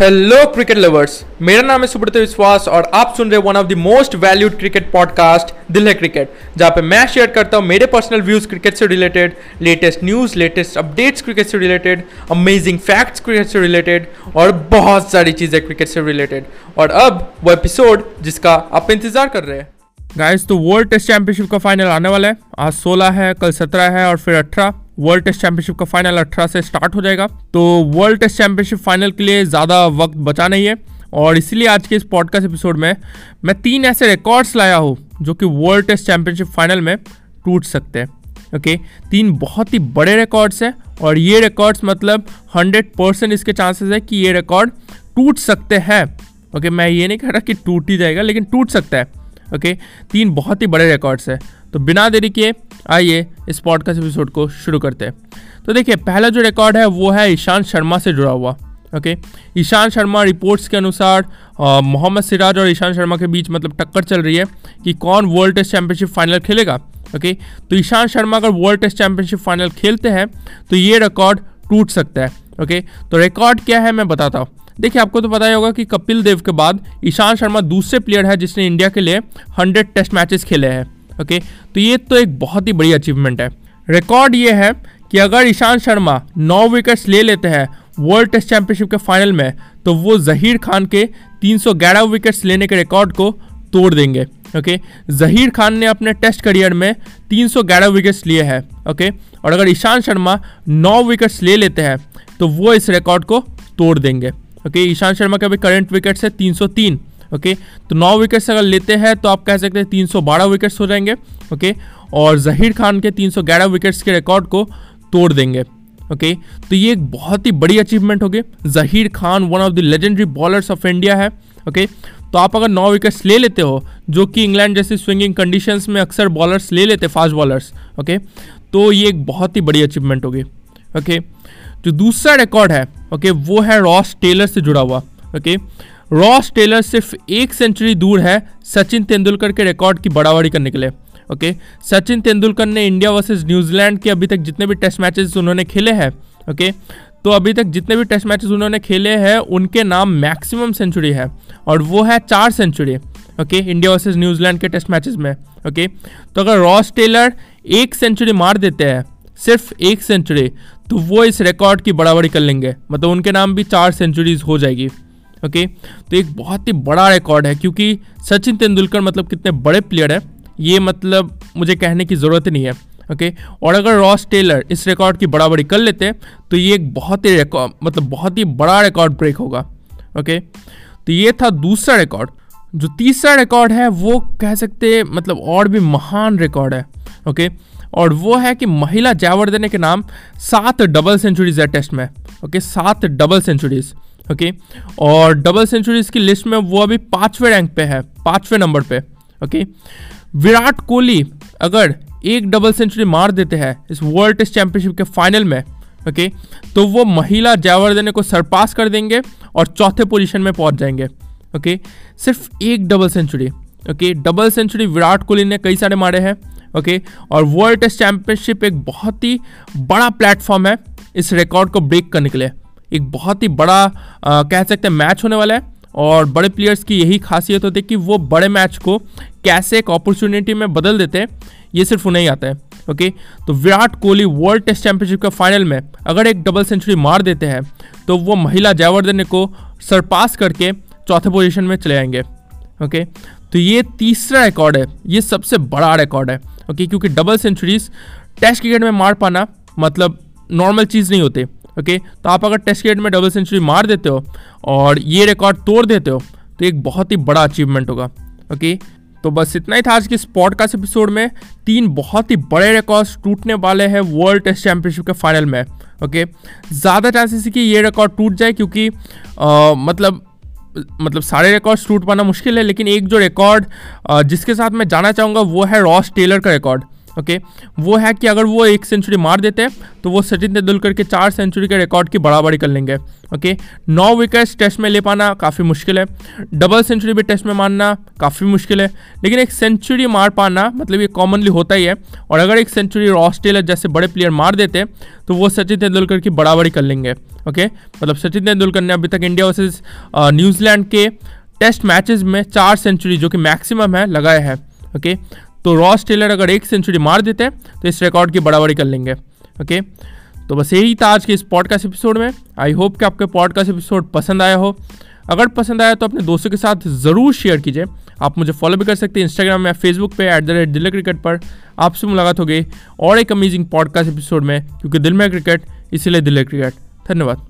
Hello cricket lovers मेरा नाम है सुब्रत विश्वास और आप सुन रहे one of the most valued cricket podcast Dil Hai cricket जहाँ पे मैं शेयर करता हूँ मेरे पर्सनल व्यूज़ क्रिकेट से related latest news latest updates cricket से रिलेटेड अमेजिंग फैक्ट्स क्रिकेट से रिलेटेड और बहुत सारी चीज़ें क्रिकेट से रिलेटेड और अब वो एपिसोड जिसका आप इंतज़ार कर रहे हैं। गाइस तो वर्ल्ड टेस्ट चैंपियनशिप का फाइनल आने वाला है। आज 16 है, कल 17 है और फिर 18 वर्ल्ड टेस्ट चैंपियनशिप का फाइनल 18 से स्टार्ट हो जाएगा। तो वर्ल्ड टेस्ट चैंपियनशिप फाइनल के लिए ज़्यादा वक्त बचा नहीं है और इसीलिए आज के इस पॉडकास्ट एपिसोड में मैं तीन ऐसे रिकॉर्ड्स लाया हूँ जो कि वर्ल्ड टेस्ट चैंपियनशिप फाइनल में टूट सकते हैं। ओके तीन बहुत ही बड़े रिकॉर्ड्स हैं और ये रिकॉर्ड्स मतलब हंड्रेड परसेंट इसके चांसेस है कि ये रिकॉर्ड टूट सकते हैं। ओके मैं ये नहीं कह रहा कि टूट ही जाएगा, लेकिन टूट सकता है। ओके? तीन बहुत ही बड़े रिकॉर्ड्स है। तो बिना देरी किए, आइए इस पॉडकास्ट एपिसोड को शुरू करते हैं। तो देखिए, पहला जो रिकॉर्ड है, वो है ईशांत शर्मा से जुड़ा हुआ, ओके? ईशांत शर्मा रिपोर्ट्स के अनुसार मोहम्मद सिराज और ईशांत शर्मा के बीच मतलब टक्कर चल रही है कि कौन वर्ल्ड टेस्ट चैंपियनशिप फाइनल खेलेगा, ओके? तो ईशांत शर्मा अगर वर्ल्ड टेस्ट चैंपियनशिप फाइनल खेलते हैं तो ये रिकॉर्ड टूट सकता है, ओके? तो रिकॉर्ड क्या है, मैं बताता हूँ। देखिए, आपको तो पता ही होगा कि कपिल देव के बाद ईशांत शर्मा दूसरे प्लेयर है जिसने इंडिया के लिए हंड्रेड टेस्ट मैचेस खेले हैं ओके तो ये तो एक बहुत ही बड़ी अचीवमेंट है। रिकॉर्ड ये है कि अगर ईशांत शर्मा नौ विकेट्स ले लेते हैं वर्ल्ड टेस्ट चैंपियनशिप के फाइनल में तो वो जहीर खान के 311 विकेट्स लेने के रिकॉर्ड को तोड़ देंगे ओके जहीर खान ने अपने टेस्ट करियर में 311 विकेट्स लिए हैं ओके और अगर ईशान शर्मा नौ विकेट्स ले लेते हैं तो वो इस रिकॉर्ड को तोड़ देंगे। ओके ईशांत शर्मा के अभी करंट विकेट्स है 303 ओके तो नौ विकेट्स अगर लेते हैं तो आप कह सकते हैं 312 विकेट्स हो जाएँगे ओके और जहीर खान के 311 विकेट्स के रिकॉर्ड को तोड़ देंगे ओके तो ये एक बहुत ही बड़ी अचीवमेंट होगी। Zaheer Khan one of the legendary bowlers of India है ओके तो आप अगर नौ विकेट्स ले लेते हो, जो कि इंग्लैंड जैसी स्विंगिंग कंडीशंस में अक्सर बॉलर्स ले लेते फास्ट बॉलर्स ओके तो ये एक बहुत ही बड़ी अचीवमेंट होगी ओके जो दूसरा रिकॉर्ड है ओके वो है रॉस टेलर से जुड़ा हुआ ओके रॉस टेलर सिर्फ़ एक सेंचुरी दूर है सचिन तेंदुलकर के रिकॉर्ड की बढ़ावड़ी करने के लिए ओके सचिन तेंदुलकर ने इंडिया वर्सेस न्यूजीलैंड के अभी तक जितने भी टेस्ट मैचेस उन्होंने खेले हैं ओके तो अभी तक जितने भी टेस्ट मैचेस उन्होंने खेले हैं, उनके नाम मैक्सिमम सेंचुरी है और वो है चार century okay India versus New Zealand के टेस्ट मैचेस में ओके तो अगर रॉस टेलर एक सेंचुरी मार देते हैं, सिर्फ़ एक सेंचुरी तो वो इस रिकॉर्ड की बड़ाबड़ी कर लेंगे। मतलब उनके नाम भी चार सेंचुरीज हो जाएगी। ओके तो एक बहुत ही बड़ा रिकॉर्ड है, क्योंकि सचिन तेंदुलकर मतलब कितने बड़े प्लेयर है, ये मतलब मुझे कहने की ज़रूरत नहीं है। ओके और अगर रॉस टेलर इस रिकॉर्ड की बड़ाबड़ी कर लेते तो ये एक बहुत ही रिकॉर्ड मतलब बहुत ही बड़ा रिकॉर्ड ब्रेक होगा। ओके तो ये था दूसरा रिकॉर्ड जो तीसरा रिकॉर्ड है, वो कह सकते मतलब और भी महान रिकॉर्ड है। ओके और वो है कि महिला जयवर्धने के नाम सात डबल सेंचुरीज है टेस्ट में, ओके? सात डबल सेंचुरीज, ओके? और डबल सेंचुरीज की लिस्ट में वो अभी पाँचवें रैंक पे है, पाँचवें नंबर पे, ओके? विराट कोहली अगर एक डबल सेंचुरी मार देते हैं इस वर्ल्ड टेस्ट चैंपियनशिप के फाइनल में, ओके? तो वो महिला जयवर्धने को सरपास कर देंगे और चौथे पोजीशन में पहुँच जाएँगे, ओके? सिर्फ़ एक double century, okay? Double century Virat Kohli ने कई सारे मारे हैं ओके? और वर्ल्ड टेस्ट चैंपियनशिप एक बहुत ही बड़ा प्लेटफॉर्म है इस रिकॉर्ड को ब्रेक करने के लिए। एक बहुत ही बड़ा आ, कह सकते हैं मैच होने वाला है। और बड़े प्लेयर्स की यही खासियत होती है कि वो बड़े मैच को कैसे एक अपॉर्चुनिटी में बदल देते हैं ये सिर्फ़ उन्हें ही आता है ओके? तो Virat Kohli world test championship के फाइनल में अगर एक डबल सेंचुरी मार देते हैं तो वो महिला जयवर्धन को सरपास करके चौथे पोजीशन में चले आएँगे ओके? तो ये तीसरा रिकॉर्ड है ये सबसे बड़ा रिकॉर्ड है। ओके क्योंकि डबल सेंचुरीज टेस्ट क्रिकेट में मार पाना मतलब नॉर्मल चीज़ नहीं होती ओके तो आप अगर टेस्ट क्रिकेट में डबल सेंचुरी मार देते हो और ये रिकॉर्ड तोड़ देते हो तो एक बहुत ही बड़ा अचीवमेंट होगा ओके तो बस इतना ही था आज के इस पॉडकास्ट एपिसोड में। तीन बहुत ही बड़े रिकॉर्ड्स टूटने वाले हैं वर्ल्ड टेस्ट चैंपियनशिप के फाइनल में ओके ज़्यादा चांसेस है कि ये रिकॉर्ड टूट जाए क्योंकि आ, मतलब मतलब सारे रिकॉर्ड्स टूट पाना मुश्किल है, लेकिन एक जो रिकॉर्ड जिसके साथ मैं जाना चाहूँगा वो है रॉस टेलर का रिकॉर्ड ओके? वो है कि अगर वो एक सेंचुरी मार देते हैं तो वो सचिन तेंदुलकर के चार सेंचुरी के रिकॉर्ड की बराबरी कर लेंगे, ओके? नौ विकेट्स टेस्ट में ले पाना काफ़ी मुश्किल है। डबल सेंचुरी भी टेस्ट में मारना काफ़ी मुश्किल है। लेकिन एक सेंचुरी मार पाना मतलब ये कॉमनली होता ही है। और अगर एक सेंचुरी ऑस्ट्रेलिया जैसे बड़े प्लेयर मार देते तो वो सचिन तेंदुलकर की बराबरी कर लेंगे, ओके? मतलब सचिन तेंदुलकर ने अभी तक इंडिया वर्सेज न्यूजीलैंड के टेस्ट मैचेस में चार सेंचुरी जो कि मैक्सिमम है, लगाए हैं, ओके? तो रॉस टेलर अगर एक सेंचुरी मार देते हैं तो इस रिकॉर्ड की बराबरी कर लेंगे ओके तो बस यही था आज के इस पॉडकास्ट एपिसोड में। आई होप कि आपके पॉडकास्ट एपिसोड पसंद आया हो। अगर पसंद आया तो अपने दोस्तों के साथ ज़रूर शेयर कीजिए। आप मुझे फॉलो भी कर सकते हैं इंस्टाग्राम या फेसबुक पे at the rate Delhi cricket पर। आपसे मुलाकात हो गई और एक अमेजिंग पॉडकास्ट एपिसोड में, क्योंकि दिल में क्रिकेट इसीलिए दिल्ली क्रिकेट धन्यवाद।